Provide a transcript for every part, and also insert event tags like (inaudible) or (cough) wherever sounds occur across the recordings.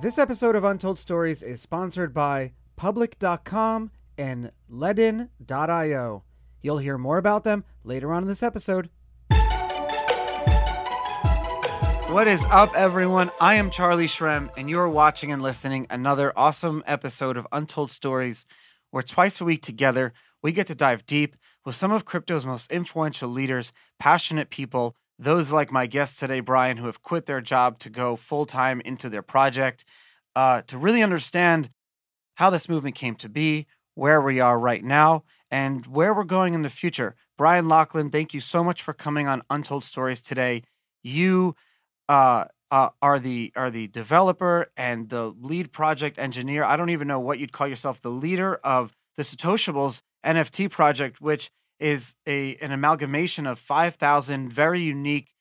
This episode of Untold Stories is sponsored by Public.com and Ledn.io. You'll hear more about them later on in this episode. What is up, everyone? I am Charlie Shrem, and you're watching and listening another awesome episode of Untold Stories, where twice a week together we get to dive deep with some of crypto's most influential leaders, passionate people, those like my guest today, Brian, who have quit their job to go full time into their project, uh, to really understand how this movement came to be, where we are right now, and where we're going in the future. Brian Lachlan, thank you so much for coming on Untold Stories today. You uh, uh, are the are the developer and the lead project engineer. I don't even know what you'd call yourself. The leader of the Satoshibles NFT project, which is a an amalgamation of five thousand very unique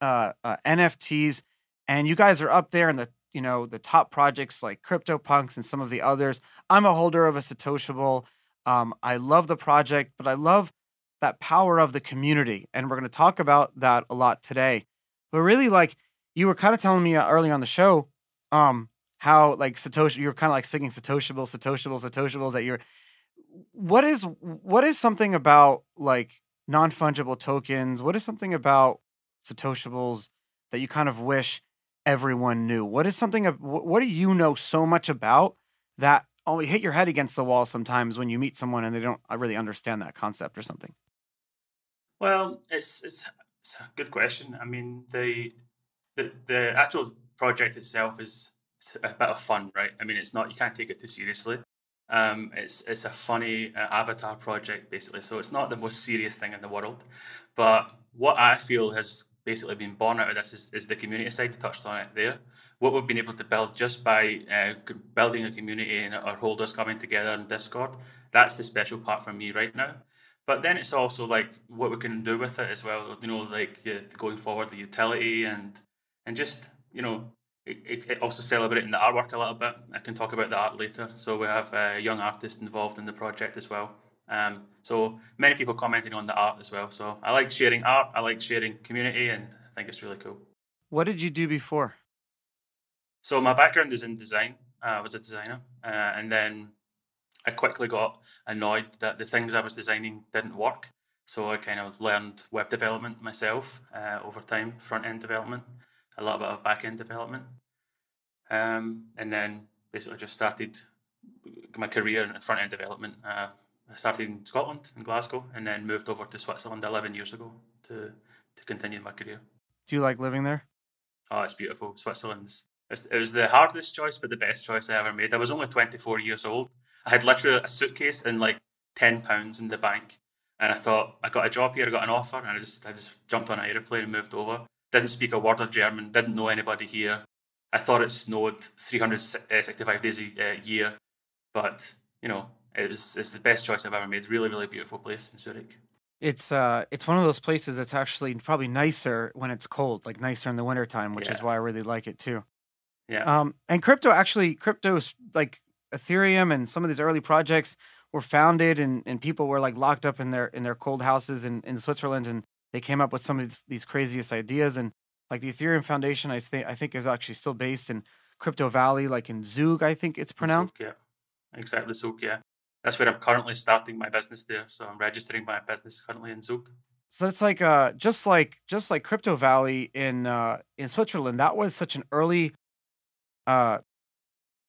uh, uh, NFTs, and you guys are up there in the you know the top projects like CryptoPunks and some of the others. I'm a holder of a Satoshible. Um, I love the project, but I love that power of the community, and we're going to talk about that a lot today. But really, like you were kind of telling me uh, earlier on the show, um, how like Satoshi, you were kind of like singing Satoshible, Satoshible, Satoshibles that you're. What is what is something about like non fungible tokens? What is something about Satoshibles that you kind of wish everyone knew? What is something? What do you know so much about that only hit your head against the wall sometimes when you meet someone and they don't uh, really understand that concept or something? Well, it's it's, it's a good question. I mean, the the the actual project itself is a bit of fun, right? I mean, it's not you can't take it too seriously. Um, it's it's a funny uh, avatar project basically, so it's not the most serious thing in the world. But what I feel has basically been born out of this is, is the community side. You touched on it there. What we've been able to build just by uh, building a community and our holders coming together in Discord. That's the special part for me right now. But then it's also like what we can do with it as well. You know, like uh, going forward, the utility and and just you know it, it, also celebrating the artwork a little bit. I can talk about the art later. So we have a young artist involved in the project as well. Um, so many people commenting on the art as well. So I like sharing art. I like sharing community, and I think it's really cool. What did you do before? So my background is in design. Uh, I was a designer, uh, and then I quickly got annoyed that the things I was designing didn't work. So I kind of learned web development myself uh, over time, front end development a little bit of back end development, um, and then basically just started my career in front end development. Uh, I started in Scotland, in Glasgow, and then moved over to Switzerland 11 years ago to to continue my career. Do you like living there? Oh, it's beautiful. Switzerland's it was the hardest choice, but the best choice I ever made. I was only 24 years old. I had literally a suitcase and like 10 pounds in the bank, and I thought I got a job here, I got an offer, and I just I just jumped on an aeroplane and moved over didn't speak a word of German, didn't know anybody here. I thought it snowed 365 days a year, but you know, it was it's the best choice I've ever made. Really, really beautiful place in Zurich. It's uh it's one of those places that's actually probably nicer when it's cold, like nicer in the wintertime, which yeah. is why I really like it too. Yeah. Um and crypto actually crypto's like Ethereum and some of these early projects were founded and, and people were like locked up in their in their cold houses in, in Switzerland and they came up with some of these, these craziest ideas and like the Ethereum Foundation, I think I think is actually still based in Crypto Valley, like in Zug, I think it's pronounced. Zug, yeah, exactly Zug. Yeah, that's where I'm currently starting my business there. So I'm registering my business currently in Zug. So it's like uh, just like just like Crypto Valley in uh, in Switzerland. That was such an early, uh,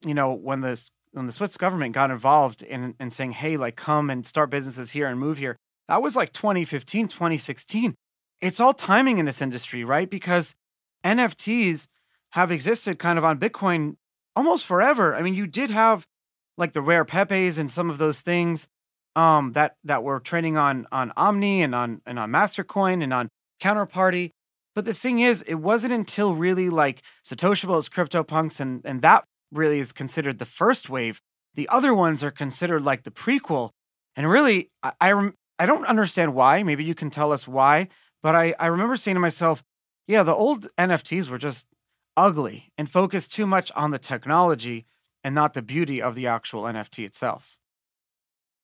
you know, when the when the Swiss government got involved in in saying, hey, like come and start businesses here and move here. That was like 2015, 2016. It's all timing in this industry, right? Because NFTs have existed kind of on Bitcoin almost forever. I mean, you did have like the rare Pepes and some of those things um, that that were trading on on Omni and on and on Mastercoin and on Counterparty. But the thing is, it wasn't until really like Satoshibles, CryptoPunks, and and that really is considered the first wave. The other ones are considered like the prequel. And really, I, I I don't understand why. Maybe you can tell us why. But I, I remember saying to myself, yeah, the old NFTs were just ugly and focused too much on the technology and not the beauty of the actual NFT itself.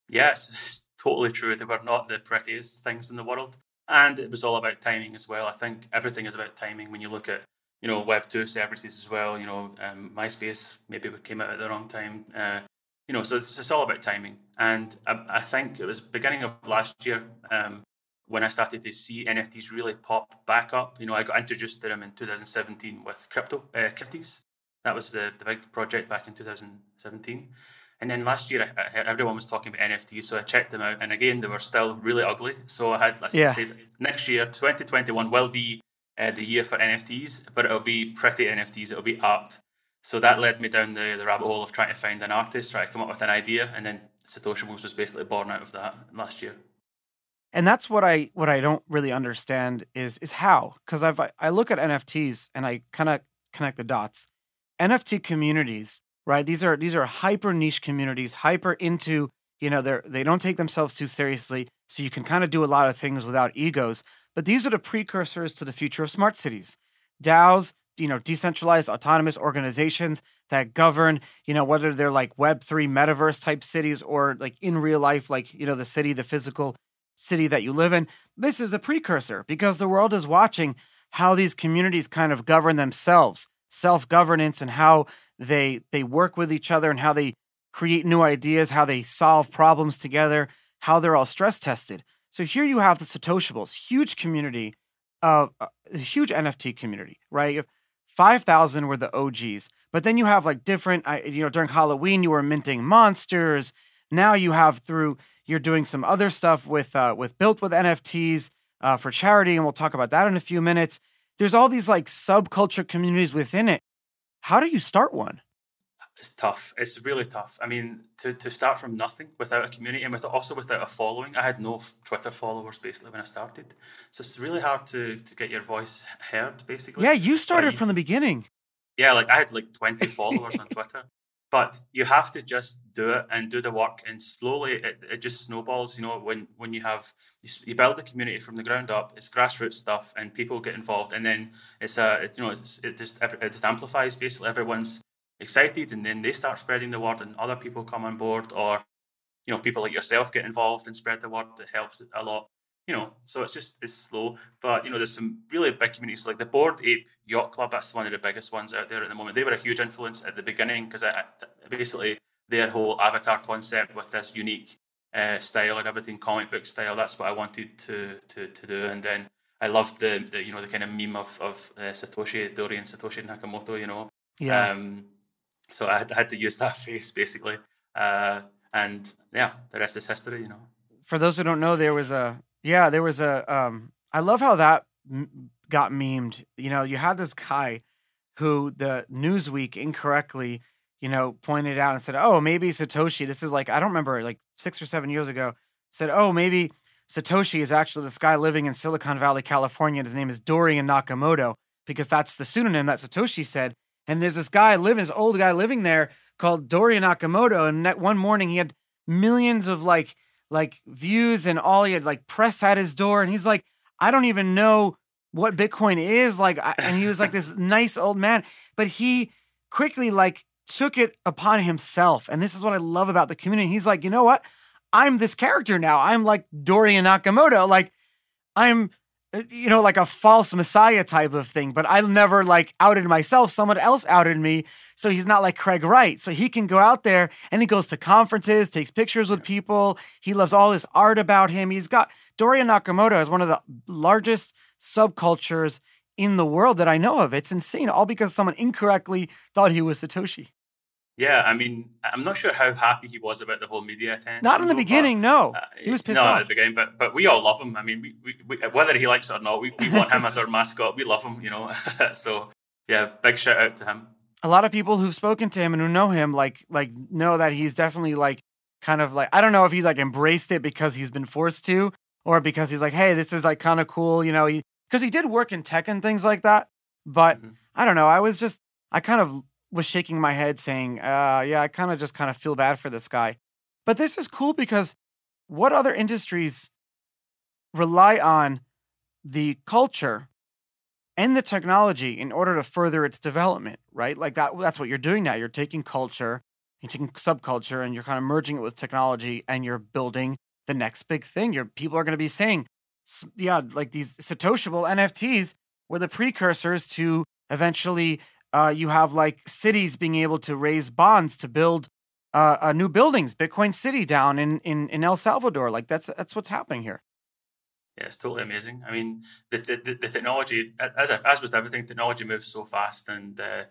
Yes, (laughs) it's totally true. They were not the prettiest things in the world. And it was all about timing as well. I think everything is about timing when you look at you know, Web two services as well. You know, um, MySpace maybe came out at the wrong time. Uh, you know, so it's, it's all about timing. And I, I, think it was beginning of last year um, when I started to see NFTs really pop back up. You know, I got introduced to them in 2017 with crypto uh, CryptoKitties. That was the, the big project back in 2017. And then last year, I, I everyone was talking about NFTs, so I checked them out, and again, they were still really ugly. So I had, let's yeah. say, next year, 2021 will be uh, the year for NFTs, but it'll be pretty NFTs. It'll be art. So that led me down the, the rabbit hole of trying to find an artist, try to come up with an idea, and then Satoshibles was basically born out of that last year. And that's what I what I don't really understand is is how because I've I look at NFTs and I kind of connect the dots. NFT communities, right? These are these are hyper niche communities, hyper into you know they're they don't take themselves too seriously, so you can kind of do a lot of things without egos. But these are the precursors to the future of smart cities. DAOs, you know decentralized autonomous organizations that govern you know whether they're like web3 metaverse type cities or like in real life like you know the city the physical city that you live in this is a precursor because the world is watching how these communities kind of govern themselves self-governance and how they they work with each other and how they create new ideas how they solve problems together how they're all stress tested. So here you have the satoshibles huge community of uh, a huge nft community right 5,000 were the OGs. But then you have like different, you know, during Halloween, you were minting monsters. Now you have through, you're doing some other stuff with, uh, with built with NFTs uh, for charity. And we'll talk about that in a few minutes. There's all these like subculture communities within it. How do you start one? It's tough. It's really tough. I mean, to, to start from nothing without a community and with also without a following. I had no Twitter followers basically when I started, so it's really hard to to get your voice heard. Basically, yeah, you started from the beginning. Yeah, like I had like twenty followers on Twitter, (laughs) but you have to just do it and do the work, and slowly it, it just snowballs. You know, when when you have you, you build the community from the ground up, it's grassroots stuff, and people get involved, and then it's a it, you know it's, it just it just amplifies. Basically, everyone's excited and then they start spreading the word and other people come on board or you know people like yourself get involved and spread the word that helps a lot you know so it's just it's slow. But you know there's some really big communities like the bored ape yacht club that's one of the biggest ones out there at the moment. They were a huge influence at the beginning because basically their whole avatar concept with this unique uh, style and everything comic book style that's what i wanted to to, to do. And then i loved the, the you know the kind of meme of of uh, satoshi dorian satoshi nakamoto you know? Yeah. Um, so I had, to use that (laughs) face basically. Uh, and yeah, the rest is history, you know. For those who don't know, there was a yeah, there was a. Um, I love how that got memed. You know, you had this guy who the Newsweek incorrectly, you know, pointed out and said, "Oh, maybe Satoshi." This is like I don't remember, like six or seven years ago. Said, "Oh, maybe Satoshi is actually this guy living in Silicon Valley, California. And his name is Dorian Nakamoto because that's the pseudonym that Satoshi said." And there's this guy living, this old guy living there called Dorian Nakamoto. And that one morning he had millions of like like views and all he had like press at his door. And he's like, I don't even know what Bitcoin is. Like, and he was like this (laughs) nice old man, but he quickly like took it upon himself. And this is what I love about the community. He's like, you know what? I'm this character now. I'm like Dorian Nakamoto. Like, I'm Uh, you know, like a false messiah type of thing. But I never like outed myself. Someone else outed me. So he's not like Craig Wright. So he can go out there and he goes to conferences, takes pictures with people. He loves all this art about him. He's got Dorian Nakamoto is one of the largest subcultures in the world that I know of. It's insane, all because someone incorrectly thought he was Satoshi. Yeah, I mean, I'm not sure how happy he was about the whole media attention. Not in the beginning, no. Uh, he was pissed no, off. at the beginning, but but we all love him. I mean, we, we, we whether he likes it or not, we, we want him as our (laughs) mascot. We love him, you know. (laughs) so yeah, big shout out to him. A lot of people who've spoken to him and who know him, like like know that he's definitely like kind of like I don't know if he's like embraced it because he's been forced to, or because he's like, hey, this is like kind of cool, you know. He because he did work in tech and things like that. But mm-hmm. I don't know. I was just I kind of was shaking my head saying, uh, yeah, I kind of just kind of feel bad for this guy. But this is cool because what other industries rely on the culture and the technology in order to further its development, right? Like that that's what you're doing now. You're taking culture, you're taking subculture and you're kind of merging it with technology and you're building the next big thing. Your people are going to be saying, yeah, like these Satoshible NFTs were the precursors to Eventually, uh, you have like cities being able to raise bonds to build uh, uh, new buildings, Bitcoin City down in, in in El Salvador. Like that's that's what's happening here. Yeah, it's totally amazing. I mean, the the, the technology, as as with everything, technology moves so fast, and uh,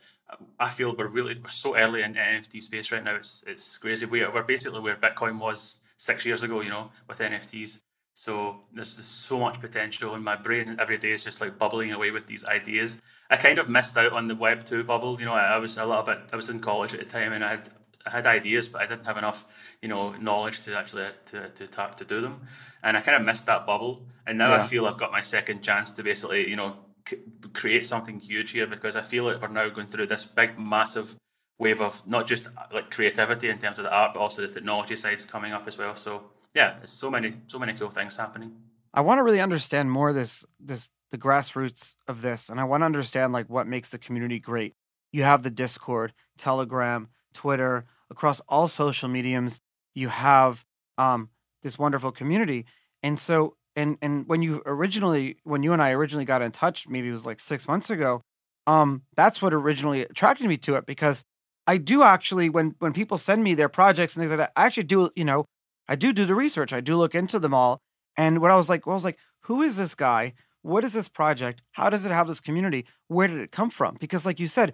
I feel we're really we're so early in NFT space right now. It's it's crazy. We are, we're basically where Bitcoin was six years ago, you know, with NFTs. So there's so much potential, and my brain every day is just like bubbling away with these ideas. I kind of missed out on the Web two bubble. You know, I, I was a little bit. I was in college at the time, and I had I had ideas, but I didn't have enough, you know, knowledge to actually to to talk to do them, and I kind of missed that bubble. And now yeah. I feel I've got my second chance to basically, you know, c- create something huge here because I feel like we're now going through this big, massive wave of not just like creativity in terms of the art, but also the technology sides coming up as well. So yeah, there's so many so many cool things happening. I want to really understand more this this the grassroots of this, and I want to understand like what makes the community great. You have the Discord, Telegram, Twitter, across all social mediums, you have um, this wonderful community. And so, and and when you originally, when you and I originally got in touch, maybe it was like six months ago. Um, that's what originally attracted me to it because I do actually, when when people send me their projects and things like that, I actually do, you know, I do do the research. I do look into them all. And what I was like, well, I was like, who is this guy? What is this project? How does it have this community? Where did it come from? Because, like you said,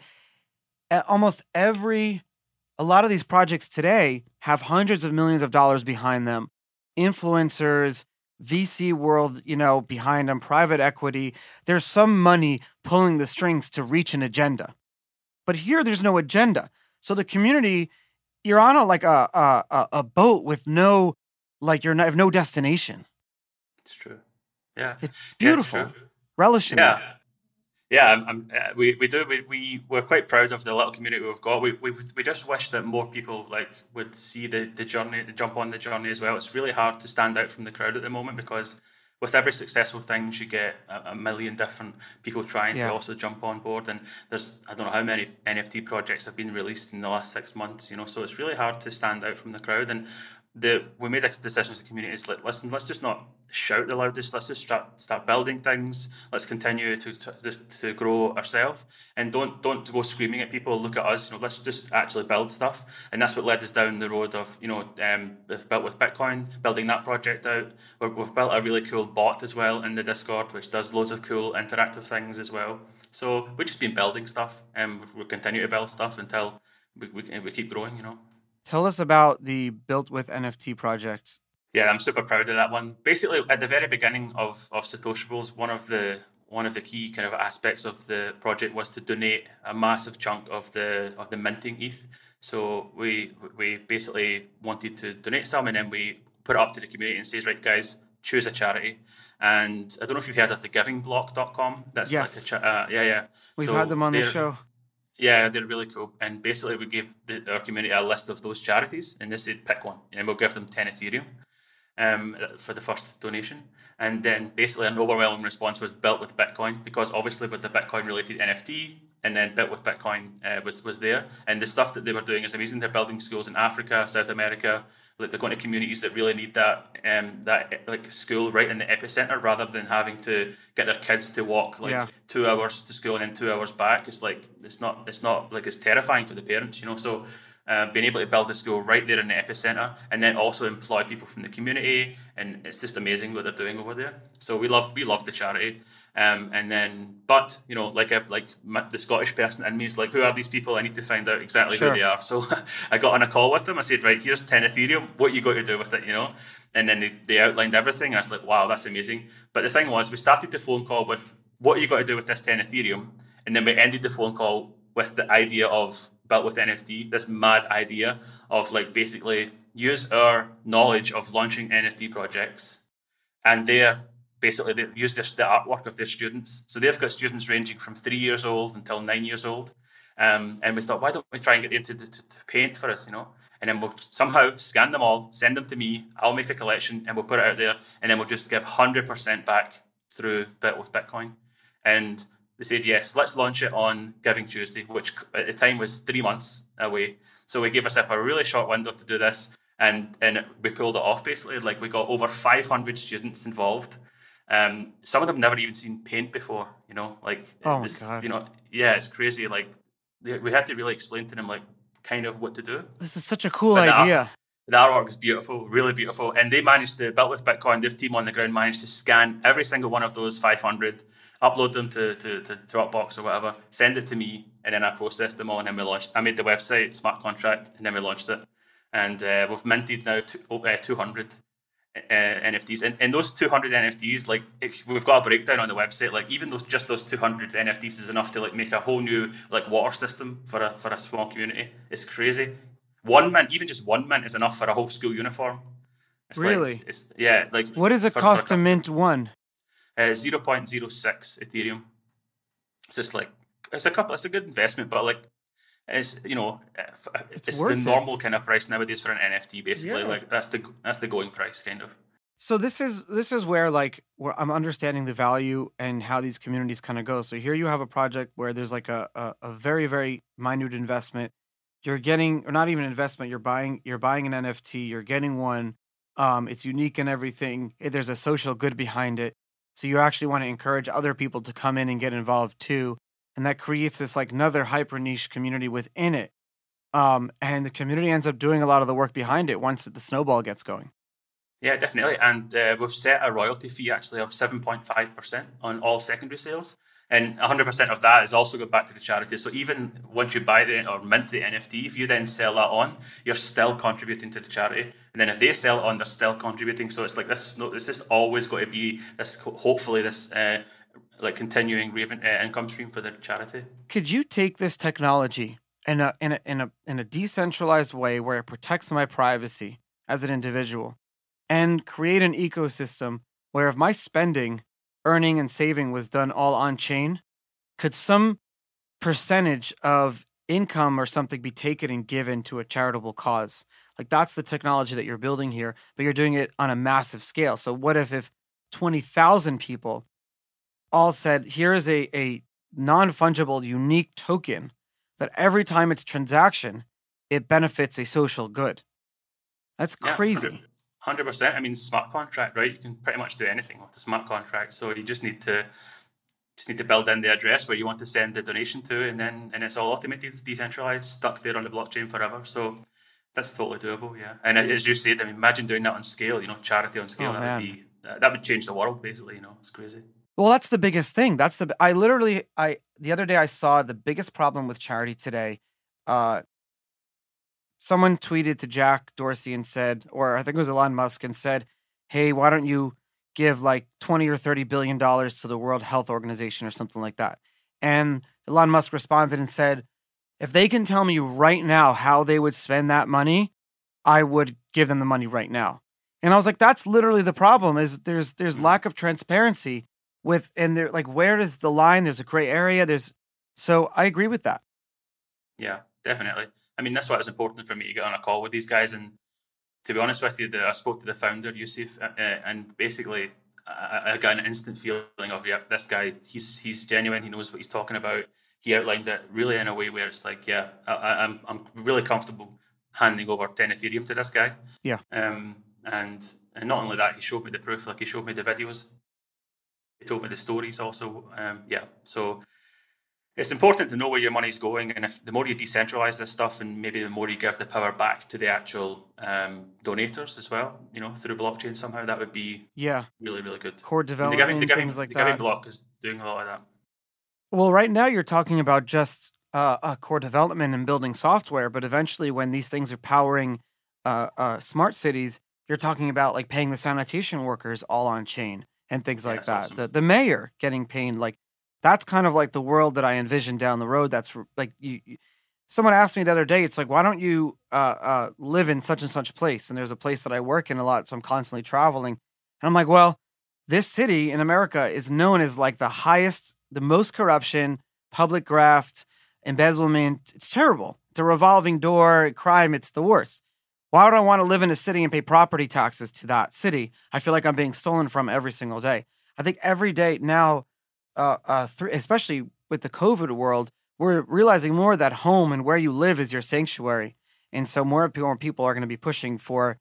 almost every a lot of these projects today have hundreds of millions of dollars behind them, influencers, VC world, you know, behind them, private equity. There's some money pulling the strings to reach an agenda. But here, there's no agenda. So the community, you're on a like a a, a boat with no, like you're not, have no destination. It's true. Yeah, it's beautiful. Yeah, it's Relish in yeah. Yeah, I'm, I'm, uh, we we do we, we we're quite proud of the little community we've got. We, we we just wish that more people like would see the the journey, jump on the journey as well. It's really hard to stand out from the crowd at the moment because with every successful thing, you get a, a million different people trying yeah. to also jump on board. And there's I don't know how many NFT projects have been released in the last six months. You know, so it's really hard to stand out from the crowd. And the we made a decision as a community is like listen let's just not shout the loudest let's just start start building things let's continue to to, to grow ourselves and don't don't go screaming at people look at us you know let's just actually build stuff and that's what led us down the road of you know um built with bitcoin building that project out we have built a really cool bot as well in the discord which does loads of cool interactive things as well so we've just been building stuff and we'll continue to build stuff until we, we, we keep growing you know Tell us about the Built with NFT project. Yeah, I'm super proud of that one. Basically, at the very beginning of, of Satoshibles, one of the one of the key kind of aspects of the project was to donate a massive chunk of the of the minting ETH. So we we basically wanted to donate some, and then we put it up to the community and says, right, guys, choose a charity. And I don't know if you've heard of the givingblock.com. That's yes. like a cha- uh, yeah, yeah. We've so had them on the show. Yeah, they're really cool. And basically, we gave the, our community a list of those charities, and they said pick one, and we'll give them 10 Ethereum um, for the first donation. And then basically, an overwhelming response was built with Bitcoin, because obviously, with the Bitcoin related NFT, and then built with Bitcoin uh, was, was there. And the stuff that they were doing is amazing. They're building schools in Africa, South America, like they're going to communities that really need that um that like school right in the epicenter rather than having to get their kids to walk like yeah. two hours to school and then two hours back. It's like it's not it's not like it's terrifying for the parents you know? So uh, being able to build a school right there in the epicenter and then also employ people from the community and it's just amazing what they're doing over there. So we love we love the charity um, and then, but you know, like a, like the Scottish person in me is like, who are these people? I need to find out exactly sure. who they are. So (laughs) I got on a call with them. I said, right, here's ten Ethereum. What you got to do with it? You know. And then they, they outlined everything. I was like, wow, that's amazing. But the thing was, we started the phone call with, what are you got to do with this ten Ethereum? And then we ended the phone call with the idea of built with NFT. This mad idea of like basically use our knowledge of launching NFT projects and their basically they use this, the artwork of their students. So they've got students ranging from three years old until nine years old. Um, and we thought, why don't we try and get them to, to, to, paint for us, you know? And then we'll somehow scan them all, send them to me. I'll make a collection and we'll put it out there. And then we'll just give 100% back through Bit with Bitcoin. And they said, yes, let's launch it on Giving Tuesday, which at the time was three months away. So we gave ourselves a really short window to do this. And, and we pulled it off basically. Like we got over 500 students involved um, some of them never even seen paint before, you know, like oh my God. you know, yeah, it's crazy. Like we had to really explain to them like kind of what to do. This is such a cool but idea. The, artwork is beautiful, really beautiful, and they managed to built with Bitcoin. Their team on the ground managed to scan every single one of those 500, upload them to, to, to Dropbox or whatever, send it to me, and then I processed them all, and then we launched. I made the website, smart contract, and then we launched it, and uh, we've minted now to, uh, 200 uh, NFTs, and, and those 200 NFTs, like if we've got a breakdown on the website, like even those just those 200 NFTs is enough to like make a whole new like water system for a for a small community. It's crazy. One mint, even just one mint, is enough for a whole school uniform. It's really? Like, it's, yeah. Like what does it for, cost for to mint one? Uh, 0.06 Ethereum. It's just like it's a couple. It's a good investment, but like it's you know it's, it's the normal it. kind of price nowadays for an NFT. Basically, yeah. like that's the that's the going price kind of. So this is this is where like where I'm understanding the value and how these communities kind of go. So here you have a project where there's like a, a, a very very minute investment. You're getting or not even investment. You're buying you're buying an NFT. You're getting one. Um, it's unique and everything. There's a social good behind it. So you actually want to encourage other people to come in and get involved too and that creates this like another hyper niche community within it. Um, and the community ends up doing a lot of the work behind it once the snowball gets going. Yeah, definitely. And uh, we've set a royalty fee actually of 7.5% on all secondary sales. And 100% of that is also go back to the charity. So even once you buy the or mint the NFT, if you then sell that on, you're still contributing to the charity. And then if they sell it on, they're still contributing. So it's like this. No, this is always going to be this. Hopefully, this uh, like continuing uh, income stream for the charity. Could you take this technology in a in a in a in a decentralized way where it protects my privacy as an individual and create an ecosystem where if my spending, earning and saving was done all on chain, could some percentage of income or something be taken and given to a charitable cause? Like that's the technology that you're building here, but you're doing it on a massive scale. So what if if 20,000 people all said, here is a, a non fungible, unique token that every time it's transaction, it benefits a social good. That's crazy. Hundred percent. I mean, smart contract, right? You can pretty much do anything with the smart contract. So you just need to just need to build in the address where you want to send the donation to, and then and it's all automated, decentralized, stuck there on the blockchain forever. So that's totally doable, yeah. And as you said, I mean, imagine doing that on scale. You know, charity on scale. Oh, that man. would be that would change the world, basically. You know, it's crazy. Well, that's the biggest thing. That's the I literally I the other day I saw the biggest problem with charity today. Uh someone tweeted to Jack Dorsey and said, or I think it was Elon Musk and said, "Hey, why don't you give like 20 or 30 billion dollars to the World Health Organization or something like that?" And Elon Musk responded and said, "If they can tell me right now how they would spend that money, I would give them the money right now." And I was like, "That's literally the problem is there's there's lack of transparency with and they're like where is the line there's a gray area there's so i agree with that. Yeah definitely. I mean that's why it's important for me to get on a call with these guys and to be honest with you the, i spoke to the founder yusuf uh, uh and basically I, I, got an instant feeling of yeah this guy he's he's genuine he knows what he's talking about. He outlined it really in a way where it's like yeah I, am I'm, I'm really comfortable handing over 10 ethereum to this guy. Yeah. Um and and not only that he showed me the proof like he showed me the videos told me the stories also. Um, yeah, so it's important to know where your money's going, and if the more you decentralize this stuff, and maybe the more you give the power back to the actual um, donators as well, you know, through blockchain somehow, that would be yeah really really good. Core development, the giving, the giving, things like the that. Giving block is doing a lot of that. Well, right now you're talking about just uh, core development and building software, but eventually, when these things are powering uh, uh, smart cities, you're talking about like paying the sanitation workers all on chain and things yeah, like that. Awesome. The the mayor getting paid like that's kind of like the world that I envision down the road. That's like you, you someone asked me the other day, it's like, why don't you uh, uh, live in such and such place? And there's a place that I work in a lot, so I'm constantly traveling. And I'm like, well, this city in America is known as like the highest, the most corruption, public graft, embezzlement. It's terrible. It's a revolving door, crime. It's the worst. Why would I want to live in a city and pay property taxes to that city? I feel like I'm being stolen from every single day. I think every day now, uh, uh, th- especially with the COVID world, we're realizing more that home and where you live is your sanctuary. And so more and more people are going to be pushing for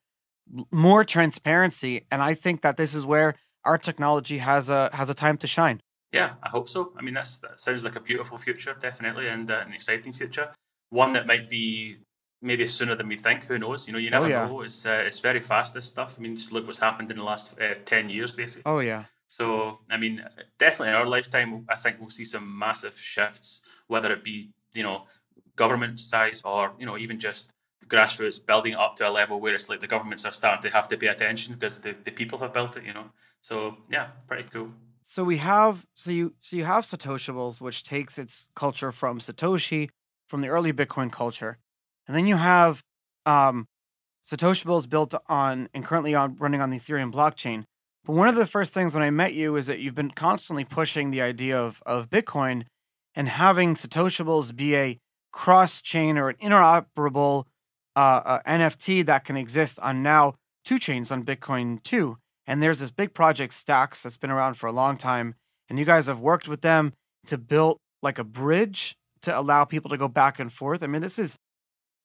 more transparency. And I think that this is where our technology has a has a time to shine. Yeah, I hope so. I mean, that sounds like a beautiful future, definitely, and uh, an exciting future. One that might be maybe sooner than we think. Who knows? You know, you Oh, never yeah. know. It's uh, it's very fast. This stuff. I mean, just look what's happened in the last uh, ten years, basically. Oh yeah. So, I mean, definitely in our lifetime, I think we'll see some massive shifts, whether it be, you know, government size or, you know, even just grassroots building up to a level where it's like the governments are starting to have to pay attention because the, the people have built it, you know. So, yeah, pretty cool. So we have so you so you have Satoshibles, which takes its culture from Satoshi, from the early Bitcoin culture, and then you have um, Satoshibles built on and currently on running on the Ethereum blockchain. But one of the first things when I met you is that you've been constantly pushing the idea of of Bitcoin and having Satoshibles be a cross chain or an interoperable uh, uh, NFT that can exist on now two chains on Bitcoin too. And there's this big project Stacks that's been around for a long time, and you guys have worked with them to build like a bridge to allow people to go back and forth. I mean, this is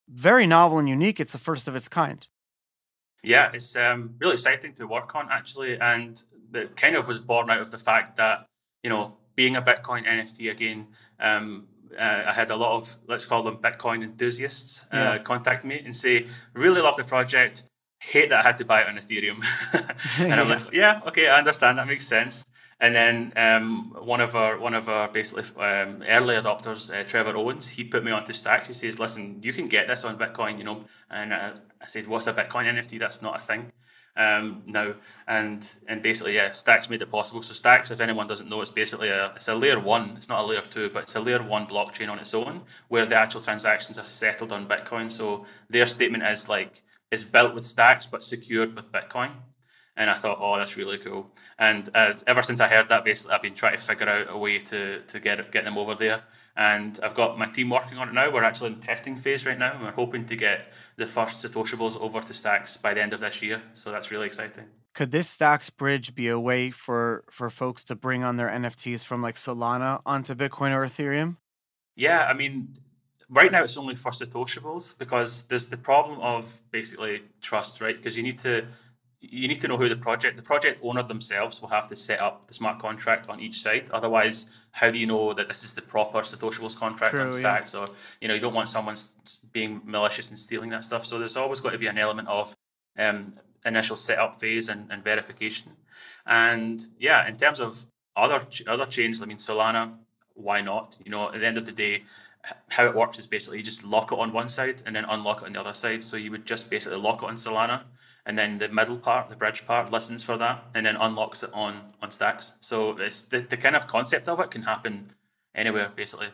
very novel and unique. It's the first of its kind. Yeah, it's um, really exciting to work on actually, and it kind of was born out of the fact that you know being a Bitcoin NFT again. Um, uh, I had a lot of let's call them Bitcoin enthusiasts uh, Yeah. contact me and say, "Really love the project. Hate that I had to buy it on Ethereum." (laughs) and I'm (laughs) Yeah. like, "Yeah, okay, I understand. That makes sense." And then um, one of our one of our basically um, early adopters, uh, Trevor Owens, he put me onto Stacks. He says, "Listen, you can get this on Bitcoin, you know." And uh, I said, "What's a Bitcoin NFT? That's not a thing um, now." And and basically, yeah, Stacks made it possible. So Stacks, if anyone doesn't know, it's basically a it's a layer one. It's not a layer two, but it's a layer one blockchain on its own, where the actual transactions are settled on Bitcoin. So their statement is like it's built with Stacks but secured with Bitcoin. And I thought, oh, that's really cool. And uh, ever since I heard that, basically, I've been trying to figure out a way to to get get them over there. And I've got my team working on it now. We're actually in testing phase right now, and we're hoping to get the first Satoshibles over to Stacks by the end of this year. So that's really exciting. Could this Stacks bridge be a way for for folks to bring on their NFTs from like Solana onto Bitcoin or Ethereum? Yeah, I mean, right now it's only for Satoshibles because there's the problem of basically trust, right? Because you need to you need to know who the project the project owner themselves will have to set up the smart contract on each side. Otherwise, how do you know that this is the proper Satoshibles contract True, on yeah. Stacks? Or you know, you don't want someone being malicious and stealing that stuff. So there's always got to be an element of um, initial setup phase and, and verification. And yeah, in terms of other other chains, I mean Solana, why not? You know, at the end of the day, how it works is basically you just lock it on one side and then unlock it on the other side. So you would just basically lock it on Solana, and then the middle part, the bridge part, listens for that, and then unlocks it on on Stacks. So it's the, the kind of concept of it can happen anywhere basically.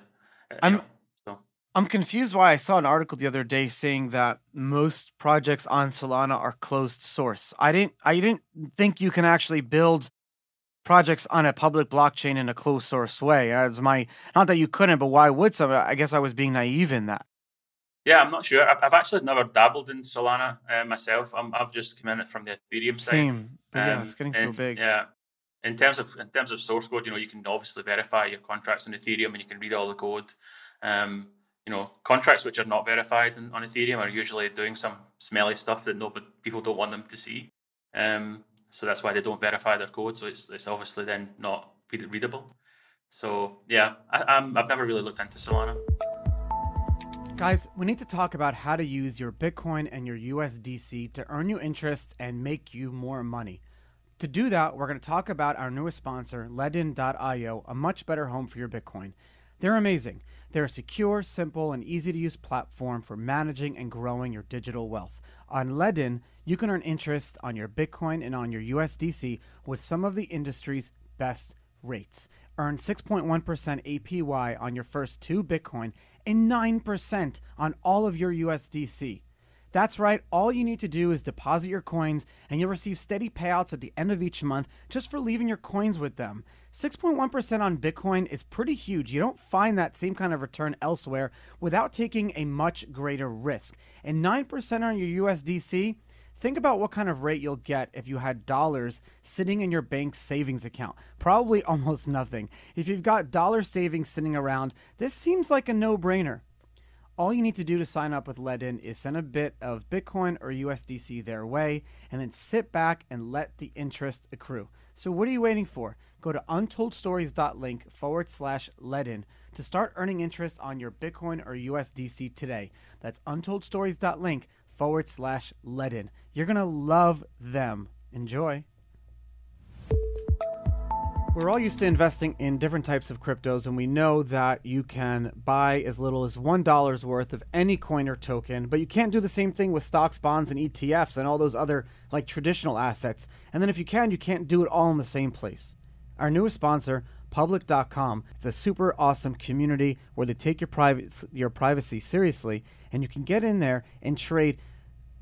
Uh, I'm- so I'm confused why I saw an article the other day saying that most projects on Solana are closed source. I didn't I didn't think you can actually build projects on a public blockchain in a closed source way. As my not that you couldn't, but why would some? I guess I was being naive in that. Yeah, I'm not sure. I've, I've actually never dabbled in Solana uh, myself. I'm, I've just come in it from the Ethereum side. Same. But yeah, Um, it's getting so and, big. Yeah. In terms of in terms of source code, you know, you can obviously verify your contracts on Ethereum and you can read all the code. Um, you know, contracts which are not verified in, on Ethereum are usually doing some smelly stuff that nobody people don't want them to see. Um, so that's why they don't verify their code. So it's it's obviously then not read- readable. So yeah, I, I'm, I've never really looked into Solana. Guys, we need to talk about how to use your Bitcoin and your USDC to earn you interest and make you more money. To do that, we're going to talk about our newest sponsor, Ledn.io, a much better home for your Bitcoin. They're amazing. They're a secure, simple, and easy to use platform for managing and growing your digital wealth. On Ledin, you can earn interest on your Bitcoin and on your USDC with some of the industry's best rates. Earn 6.1% APY on your first two Bitcoin and 9% on all of your USDC. That's right, all you need to do is deposit your coins and you'll receive steady payouts at the end of each month just for leaving your coins with them. 6.1% on Bitcoin is pretty huge. You don't find that same kind of return elsewhere without taking a much greater risk. And 9% on your USDC, Think about what kind of rate you'll get if you had dollars sitting in your bank savings account. Probably (laughs) almost nothing. If you've got dollar savings sitting around, this seems like a no brainer. All you need to do to sign up with Ledn is send a bit of Bitcoin or USDC their way and then sit back and let the interest accrue. So, what are you waiting for? Go to untoldstories.link forward slash Ledn to start earning interest on your Bitcoin or USDC today. That's untoldstories.link forward slash Ledn. You're going to love them. Enjoy. We're all used to investing in different types of cryptos, and we know that you can buy as little as $1 worth of any coin or token, but you can't do the same thing with stocks, bonds, and ETFs and all those other like traditional assets. And then if you can, you can't do it all in the same place. Our newest sponsor, public.com, it's a super awesome community where they take your private your privacy seriously, and you can get in there and trade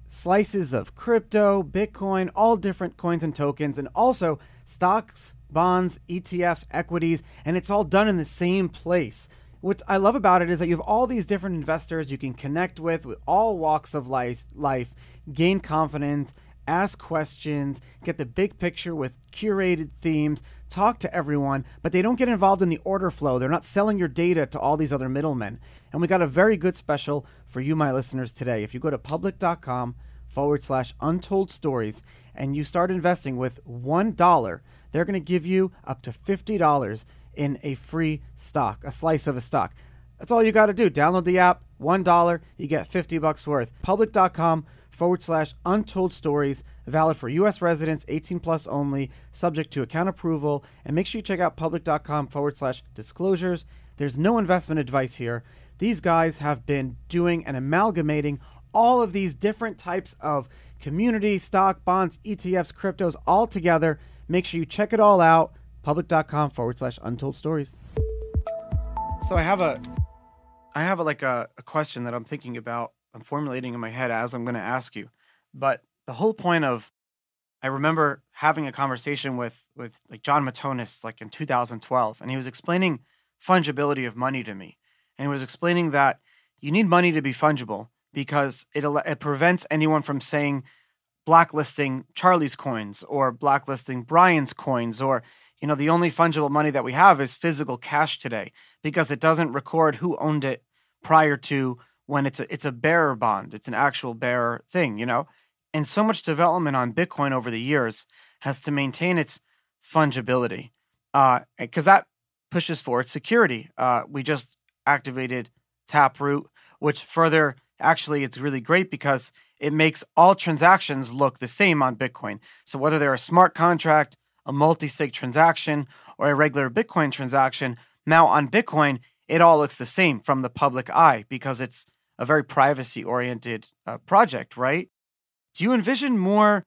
slices of crypto, Bitcoin, all different coins and tokens, and also stocks, bonds, ETFs, equities, and it's all done in the same place. What I love about it is that you have all these different investors you can connect with with all walks of life, life gain confidence, ask questions, get the big picture with curated themes, talk to everyone, but they don't get involved in the order flow. They're not selling your data to all these other middlemen. And we got a very good special for you, my listeners, today. If you go to public.com forward slash untold stories and you start investing with $1, they're going to give you up to $50 in a free stock, a slice of a stock. That's all you got to do. Download the app, $1, you get 50 bucks worth. Public.com forward slash untold stories, valid for U.S. residents, 18 plus only, subject to account approval. And make sure you check out public.com forward slash disclosures. There's no investment advice here. These guys have been doing and amalgamating all of these different types of community, stock, bonds, ETFs, cryptos all together. Make sure you check it all out. Public.com forward slash untold stories. So I have a I have a, like a, a question that I'm thinking about. I'm formulating in my head as I'm going to ask you. But the whole point of I remember having a conversation with with like Jon Matonis like in 2012 and he was explaining fungibility of money to me. And he was explaining that you need money to be fungible because it it prevents anyone from saying blacklisting Charlie's coins or blacklisting Brian's coins or you know the only fungible money that we have is physical cash today because it doesn't record who owned it prior to when it's a it's a bearer bond it's an actual bearer thing you know? And so much development on bitcoin over the years has to maintain its fungibility uh because that pushes for its security. Uh we just activated taproot which further actually it's really great because it makes all transactions look the same on bitcoin. So whether they're a smart contract a multi-sig transaction or a regular bitcoin transaction now on bitcoin it all looks the same from the public eye because it's a very privacy oriented uh, project, right? Do you envision more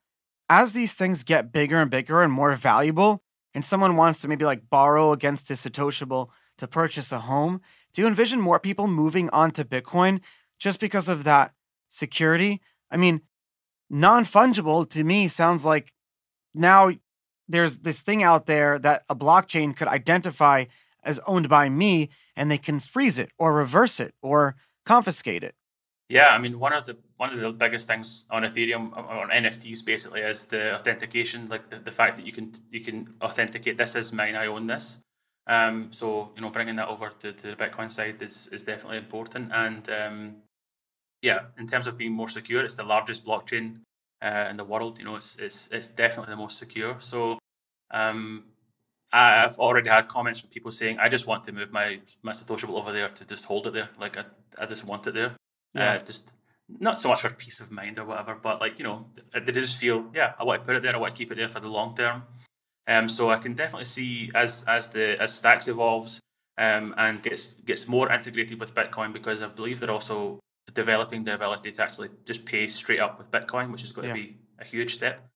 as these things get bigger and bigger and more valuable, and someone wants to maybe like borrow against his Satoshible to purchase a home? Do you envision more people moving onto Bitcoin just because of that security? I mean, non fungible to me sounds like now there's this thing out there that a blockchain could identify as owned by me and they can freeze it or reverse it or confiscate it. Yeah, I mean one of the one of the biggest things on Ethereum on NFTs basically is the authentication, like the, the fact that you can you can authenticate this is mine, I own this. Um, so you know, bringing that over to, to the Bitcoin side is is definitely important. And um, yeah, in terms of being more secure, it's the largest blockchain uh, in the world. You know, it's it's it's definitely the most secure. So um, I've already had comments from people saying, "I just want to move my my Satoshible over there to just hold it there. Like I, I just want it there. Yeah. Uh, just not so much for peace of mind or whatever, but like you know, they just feel, yeah, I want to put it there. I want to keep it there for the long term. Um, so I can definitely see as as the as Stacks evolves um, and gets gets more integrated with Bitcoin because I believe they're also developing the ability to actually just pay straight up with Bitcoin, which is going yeah. to be a huge step.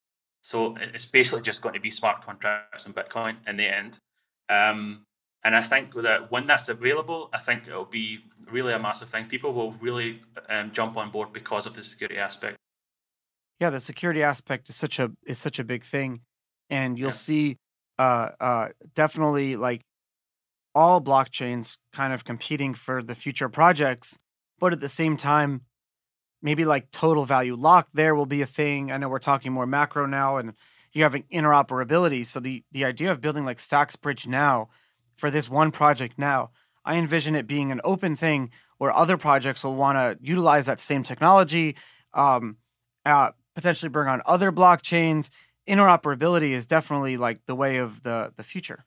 So it's basically just going to be smart contracts and Bitcoin in the end. Um, and I think that when that's available, I think it'll be really a massive thing. People will really um, jump on board because of the security aspect. Yeah, the security aspect is such a is such a big thing, and you'll yeah. see uh, uh, definitely like all blockchains kind of competing for the future projects, but at the same time, maybe like total value lock there will be a thing. I know we're talking more macro now and you're having interoperability. So the the idea of building like Stacks Bridge now for this one project now, I envision it being an open thing where other projects will want to utilize that same technology, um, uh, potentially bring on other blockchains. Interoperability is definitely like the way of the the future.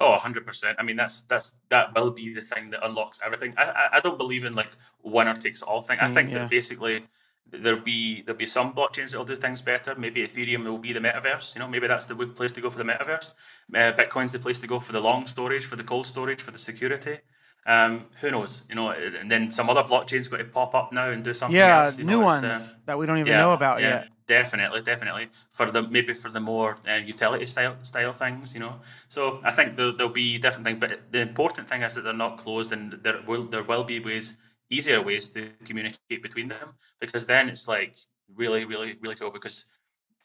Oh, 100%. I mean, that's that's that will be the thing that unlocks everything. I I, I don't believe in like winner takes all thing. I think yeah. that basically there'll be there'll be some blockchains that'll do things better. Maybe Ethereum will be the metaverse. You know, maybe that's the place to go for the metaverse. Uh, Bitcoin's the place to go for the long storage, for the cold storage, for the security. Um, who knows? You know, and then some other blockchains got to pop up now and do something Yeah, else. new know, ones um, that we don't even know about yeah, yet. Definitely, definitely for the maybe for the more uh, utility style style things, you know. So I think there, there'll be different things, but the important thing is that they're not closed, and there will there will be ways, easier ways to communicate between them, because then it's like really, really, really cool because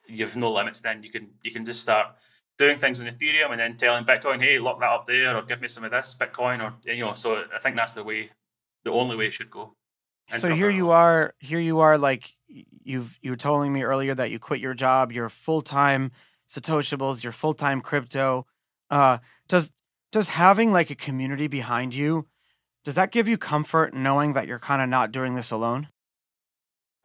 you've no limits. Then you can you can just start doing things in Ethereum and then telling Bitcoin, hey, lock that up there, or give me some of this Bitcoin, or you know. So I think that's the way, the only way it should go. So here you are, here you are like you've you were telling me earlier that you quit your job, you're full time Satoshibles, you're full time crypto. Uh does does having like a community behind you, does that give you comfort knowing that you're kind of not doing this alone?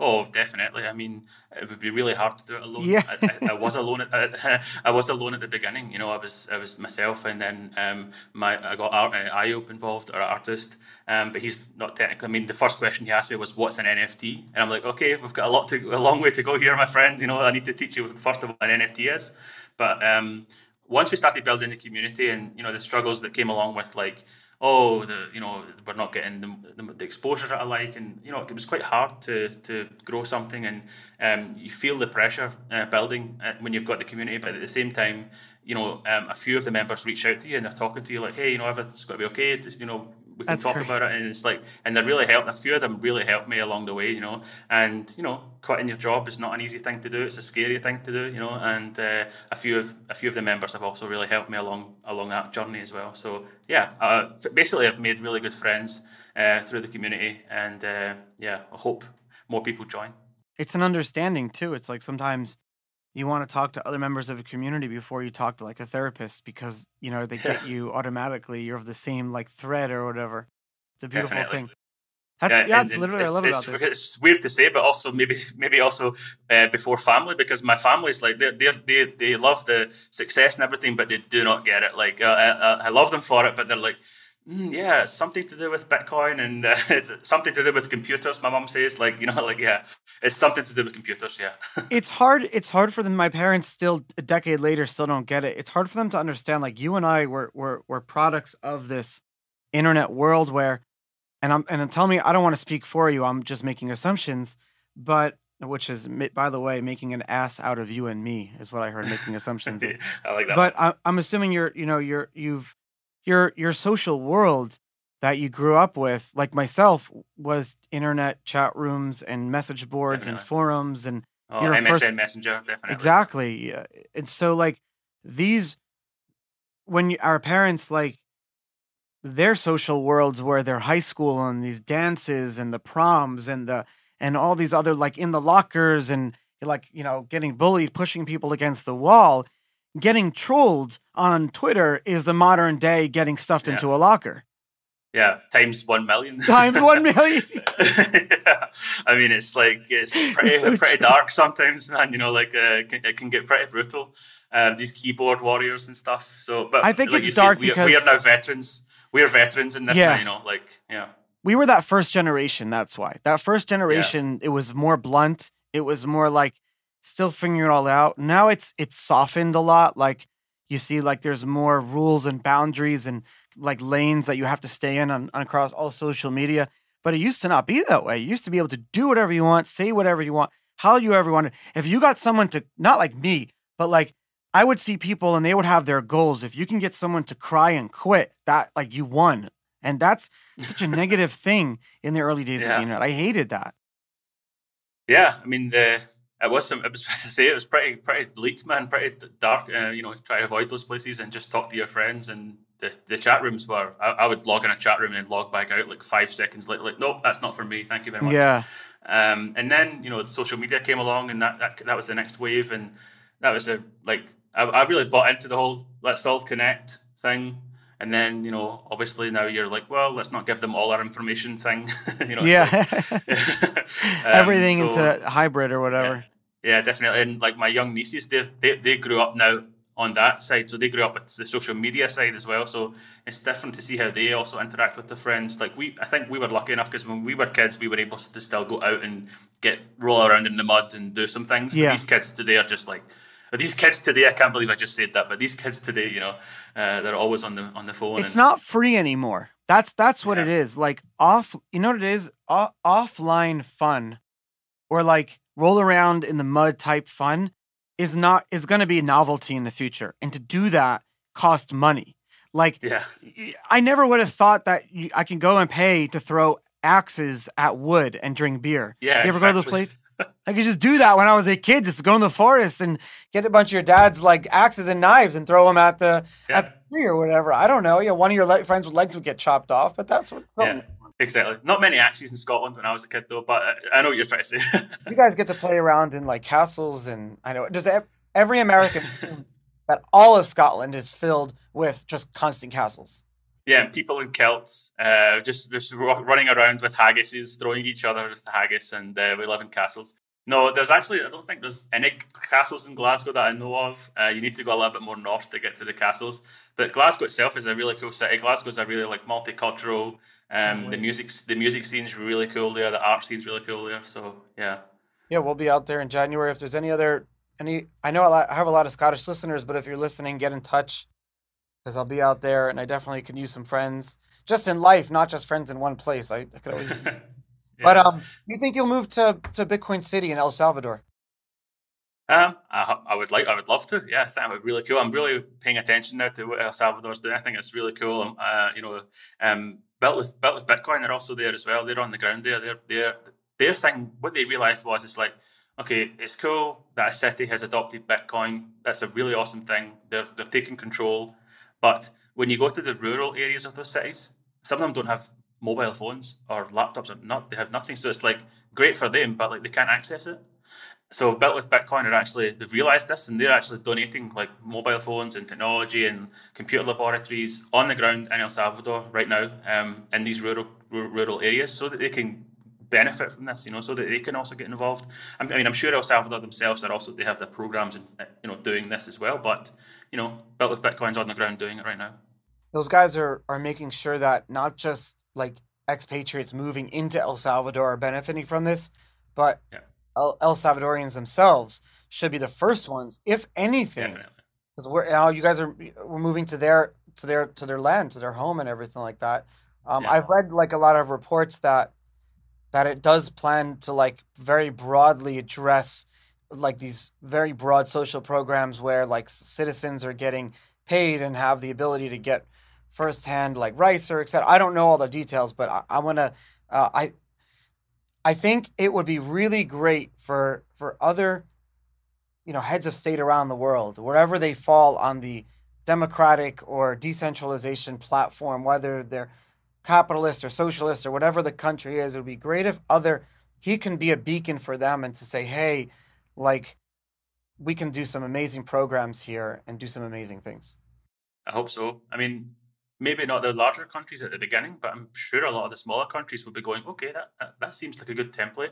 Oh, definitely. I mean, it would be really hard to do it alone. Yeah. I, I, I was alone at (laughs) I was alone at the beginning. You know, I was I was myself, and then um, my I got Art, uh, Ayub involved, or artist. Um, but he's not technically. I mean, the first question he asked me was, "What's an NFT?" And I'm like, "Okay, we've got a lot to a long way to go here, my friend. You know, I need to teach you first of all what an NFT is." But um, once we started building the community, and you know, the struggles that came along with like oh, the you know we're not getting the, the, the exposure that I like, and you know it was quite hard to to grow something, and um, you feel the pressure uh, building uh, when you've got the community, but at the same time, you know, um, a few of the members reach out to you and they're talking to you like, hey, you know, everything's got to be okay, just, you know. We can That's talk great. about it, and it's like, and they really helped. A few of them really helped me along the way, you know. And you know, quitting your job is not an easy thing to do. It's a scary thing to do, you know. And uh, a few of a few of the members have also really helped me along along that journey as well. So yeah, uh, basically, I've made really good friends uh, through the community, and uh, yeah, I hope more people join. It's an understanding too. It's like sometimes you want to talk to other members of a community before you talk to like a therapist because you know they get you automatically. You're of the same like thread or whatever. It's a beautiful Definitely. thing. That's yeah, and- that's literally I love it's, about this. It's weird to say, but also maybe maybe also uh, before family because my family's like they they they they love the success and everything, but they do not get it. Like uh, I, I love them for it, but they're like. Mm, yeah, something to do with Bitcoin and uh, (laughs) something to do with computers. My mom says, like you know, (laughs) like yeah, it's something to do with computers. Yeah, (laughs) it's hard it's hard for them my parents still a decade later still don't get it it's hard for them to understand like you and i were were, were products of this internet world where and i'm and tell me i don't want to speak for you i'm just making assumptions but which is by the way making an ass out of you and me is what i heard making assumptions I like that. but I, i'm assuming you're you know you're you've your your social world that you grew up with like myself was internet chat rooms and message boards and forums and oh, your MSN first- Messenger, definitely. Exactly. yeah. And so like these when you, our parents like their social worlds were their high school and these dances and the proms and the and all these other like in the lockers and like you know getting bullied pushing people against the wall getting trolled on twitter is the modern day getting stuffed Yeah. into a locker Yeah, times one million. (laughs) times 1 million (laughs) yeah. I mean, it's like it's (laughs) pretty It's so pretty dark sometimes, man. You know, like uh, it, can, get pretty brutal. Uh, these keyboard warriors and stuff. So, but I think like it's dark we, are- we are now veterans. We are veterans in this. Yeah. now, you know, like yeah, we were that first generation. That's why that first generation it was more blunt. It was more like still figuring it all out. Now it's it's softened a lot. Like you see, like there's more rules and boundaries and like lanes that you have to stay in on, on across all social media. But it used to not be that way. You used to be able to do whatever you want, say whatever you want, how you ever wanted. If you got someone to not like me, but like I would see people and they would have their goals. If you can get someone to cry and quit, that like you won. And that's such a negative thing in the early days of the internet. I hated that. yeah. I mean, the it was some. It was (laughs) to say it was pretty pretty bleak, man. Pretty dark. Uh, you know, try to avoid those places and just talk to your friends. And the, the chat rooms were. I, I would log in a chat room and log back out like five seconds later. Like, nope, that's not for me. Thank you very much. Yeah. Um, and then you know the social media came along, and that, that that was the next wave, and that was a like I, I really bought into the whole let's all connect thing. and then you know obviously now you're like well let's not give them all our information thing (laughs) you know yeah, like, (laughs) um, everything so, into hybrid or whatever. Yeah, yeah, definitely. And like my young nieces, they they they grew up now on that side, so they grew up with the social media side as well. So it's different to see how they also interact with their friends. Like we, I think we were lucky enough because when we were kids, we were able to still go out and get roll around in the mud and do some things. Yeah. But these kids today are just like these kids today, I can't believe I just said that, but these kids today, you know, uh, they're always on the on the phone. It's and, not free anymore. That's that's what Yeah. it is. Like off, you know what it is? O- offline fun, or like roll around in the mud type fun, is not is going to be a novelty in the future. And to do that cost money. Like Yeah, I never would have thought that you, I can go and pay to throw axes at wood and drink beer. yeah. You ever go to those places? I could just do that when I was a kid. Just go in the forest and get a bunch of your dad's like axes and knives and throw them at the Yeah. at the tree or whatever. I don't know. Yeah, one of your le- friends with legs would get chopped off, but that's what. Yeah. Exactly. Not many axes in Scotland when I was a kid, though. But I know what you're trying to say. (laughs) You guys get to play around in like castles, and I know does every American (laughs) that all of Scotland is filled with just constant castles. yeah, people in kilts, uh, just just running around with haggises, throwing each other with the haggis, and uh, we live in castles. No, there's actually I don't think there's any castles in Glasgow that I know of. Uh, you need to go a little bit more north to get to the castles. But Glasgow itself is a really cool city. Glasgow's a really like multicultural. Um, the music the music scene's really cool there. The art scene's really cool there. So yeah. Yeah, we'll be out there in January. If there's any other any, I know a lot, I have a lot of Scottish listeners, but if you're listening, get in touch because I'll be out there, and I definitely can use some friends just in life, not just friends in one place. I, I could always. (laughs) But um, you think you'll move to to Bitcoin City in El Salvador? Um, I, ho- I would like, I would love to. Yeah, I think that would be really cool. I'm really paying attention now to what El Salvador's doing. I think it's really cool. Um, Uh, you know, um, built with built with Bitcoin, they're also there as well. They're on the ground there. They're they're their thing. What they realized was it's like, okay, it's cool that a city has adopted Bitcoin. That's a really awesome thing. They're they're taking control. But when you go to the rural areas of those cities, some of them don't have mobile phones or laptops or not. They have nothing. So it's like great for them, but like they can't access it. So built with Bitcoin are actually they've realized this and they're actually donating like mobile phones and technology and computer laboratories on the ground in El Salvador right now um, in these rural rural areas so that they can benefit from this, you know, so that they can also get involved. I mean, I'm sure El Salvador themselves are also they have their programs and you know doing this as well, but you know, built with Bitcoin's on the ground doing it right now. Those guys are are making sure that not just like expatriates moving into El Salvador are benefiting from this, but Yeah. El, Salvadorians themselves should be the first ones, if anything, because we're now you guys are we're moving to their to their to their land to their home and everything like that. Um, Yeah. i've read like a lot of reports that that it does plan to like very broadly address like these very broad social programs where like citizens are getting paid and have the ability to get firsthand like rights or etc i don't know all the details but i, I want to uh, i i think it would be really great for for other you know heads of state around the world wherever they fall on the democratic or decentralization platform whether they're capitalist or socialist or whatever the country is it would be great if other he can be a beacon for them and to say hey like we can do some amazing programs here and do some amazing things I hope so. I mean, maybe not the larger countries at the beginning, but I'm sure a lot of the smaller countries will be going, okay, that that, that seems like a good template.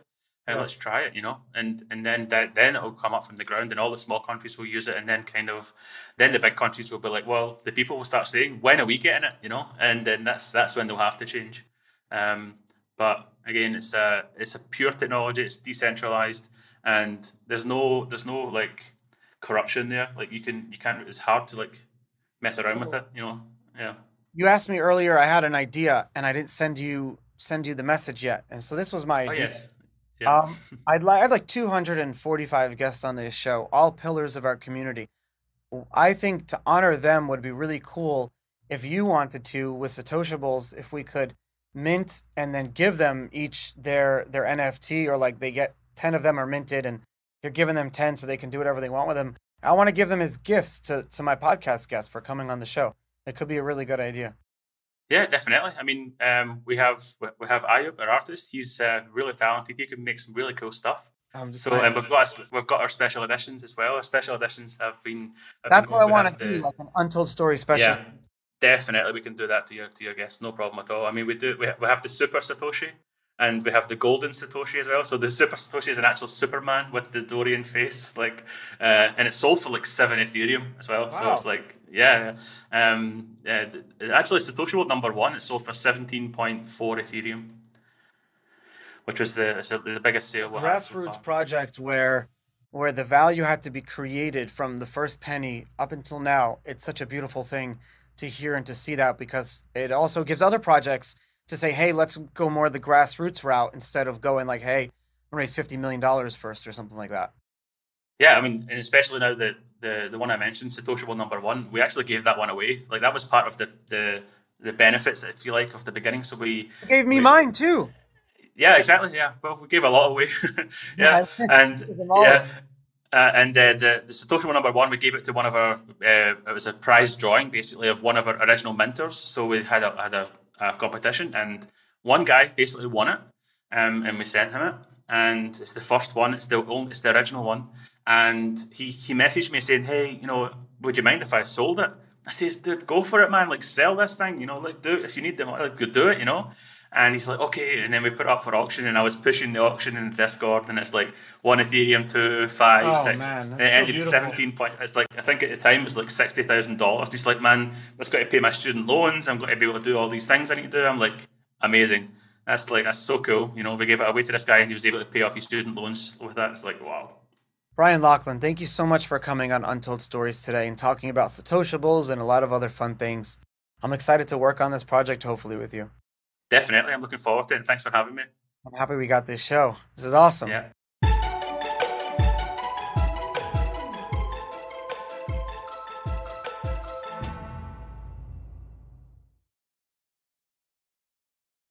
Uh, Yeah. Let's try it, you know, and and then that then it'll come up from the ground, and all the small countries will use it, and then kind of, then the big countries will be like, well, the people will start saying, when are we getting it, you know, and then that's that's when they'll have to change. Um, but again, it's a it's a pure technology. It's decentralized, and there's no there's no like corruption there. Like you can you can't. It's hard to like mess around with it. You know. Yeah. You asked me earlier i had an idea and i didn't send you send you the message yet and so this was my Oh idea yes. Yeah. Um, (laughs) I'd like I'd like 245 guests on this show, all pillars of our community. I think to honor them would be really cool if you wanted to with Satoshibles, if we could mint and then give them each their their NFT or like they get 10 of them are minted and you're giving them 10 so they can do whatever they want with them. I want to give them as gifts to to my podcast guests for coming on the show. It could be a really good idea. yeah, definitely. I mean, um, we have we have Ayub, our artist. He's uh, really talented. He can make some really cool stuff. So um, we've got we've got our special editions as well. Our special editions have been. have That's been what I want to do, like an untold story special. Yeah, definitely we can do that to your to your guests. No problem at all. I mean, we do. We, we have the super Satoshi, and we have the golden Satoshi as well. So the super Satoshi is an actual Superman with the Dorian face, like, uh, and it sold for like seven Ethereum as well. Wow. So it's like, yeah, um, yeah. Actually, Satoshi World number one, it sold for seventeen point four Ethereum, which was the the biggest sale. Grassroots so project where where the value had to be created from the first penny up until now. It's such a beautiful thing to hear and to see that because it also gives other projects to say, hey, let's go more the grassroots route instead of going like, hey, raise fifty million dollars first or something like that. Yeah, I mean, and especially now that the the one I mentioned, Satoshi World number one, we actually gave that one away. Like that was part of the the the benefits, if you like, of the beginning. So we it gave me we, mine too. Yeah, exactly. Yeah, well, we gave a lot away. (laughs) yeah, (laughs) and yeah. Uh, and uh, the, the Satoshi number one, we gave it to one of our. Uh, it was a prize drawing, basically, of one of our original minters. So we had a had a uh, competition, and one guy basically won it, um, and we sent him it, and it's the first one. It's the only, it's the original one, and he he messaged me saying, "Hey, you know, would you mind if I sold it?" I says, "Dude, go for it, man! Like, sell this thing. You know, like, do it if you need the money. Like, go do it. You know." And he's like, okay. And then we put it up for auction, and I was pushing the auction in the Discord, and it's like one Ethereum, two, five, oh, six. Man, and it ended at 17 point. It's like, I think at the time it was like $60,000. He's like, man, that's got to pay my student loans. I'm going to be able to do all these things I need to do. I'm like, amazing. That's like, that's so cool. You know, we gave it away to this guy, and he was able to pay off his student loans with that. It's like, wow. Brian Laughlin, thank you so much for coming on Untold Stories today and talking about Satoshibles and a lot of other fun things. I'm excited to work on this project hopefully with you. Definitely. I'm looking forward to it. And thanks for having me. I'm happy we got this show. This is awesome. Yeah.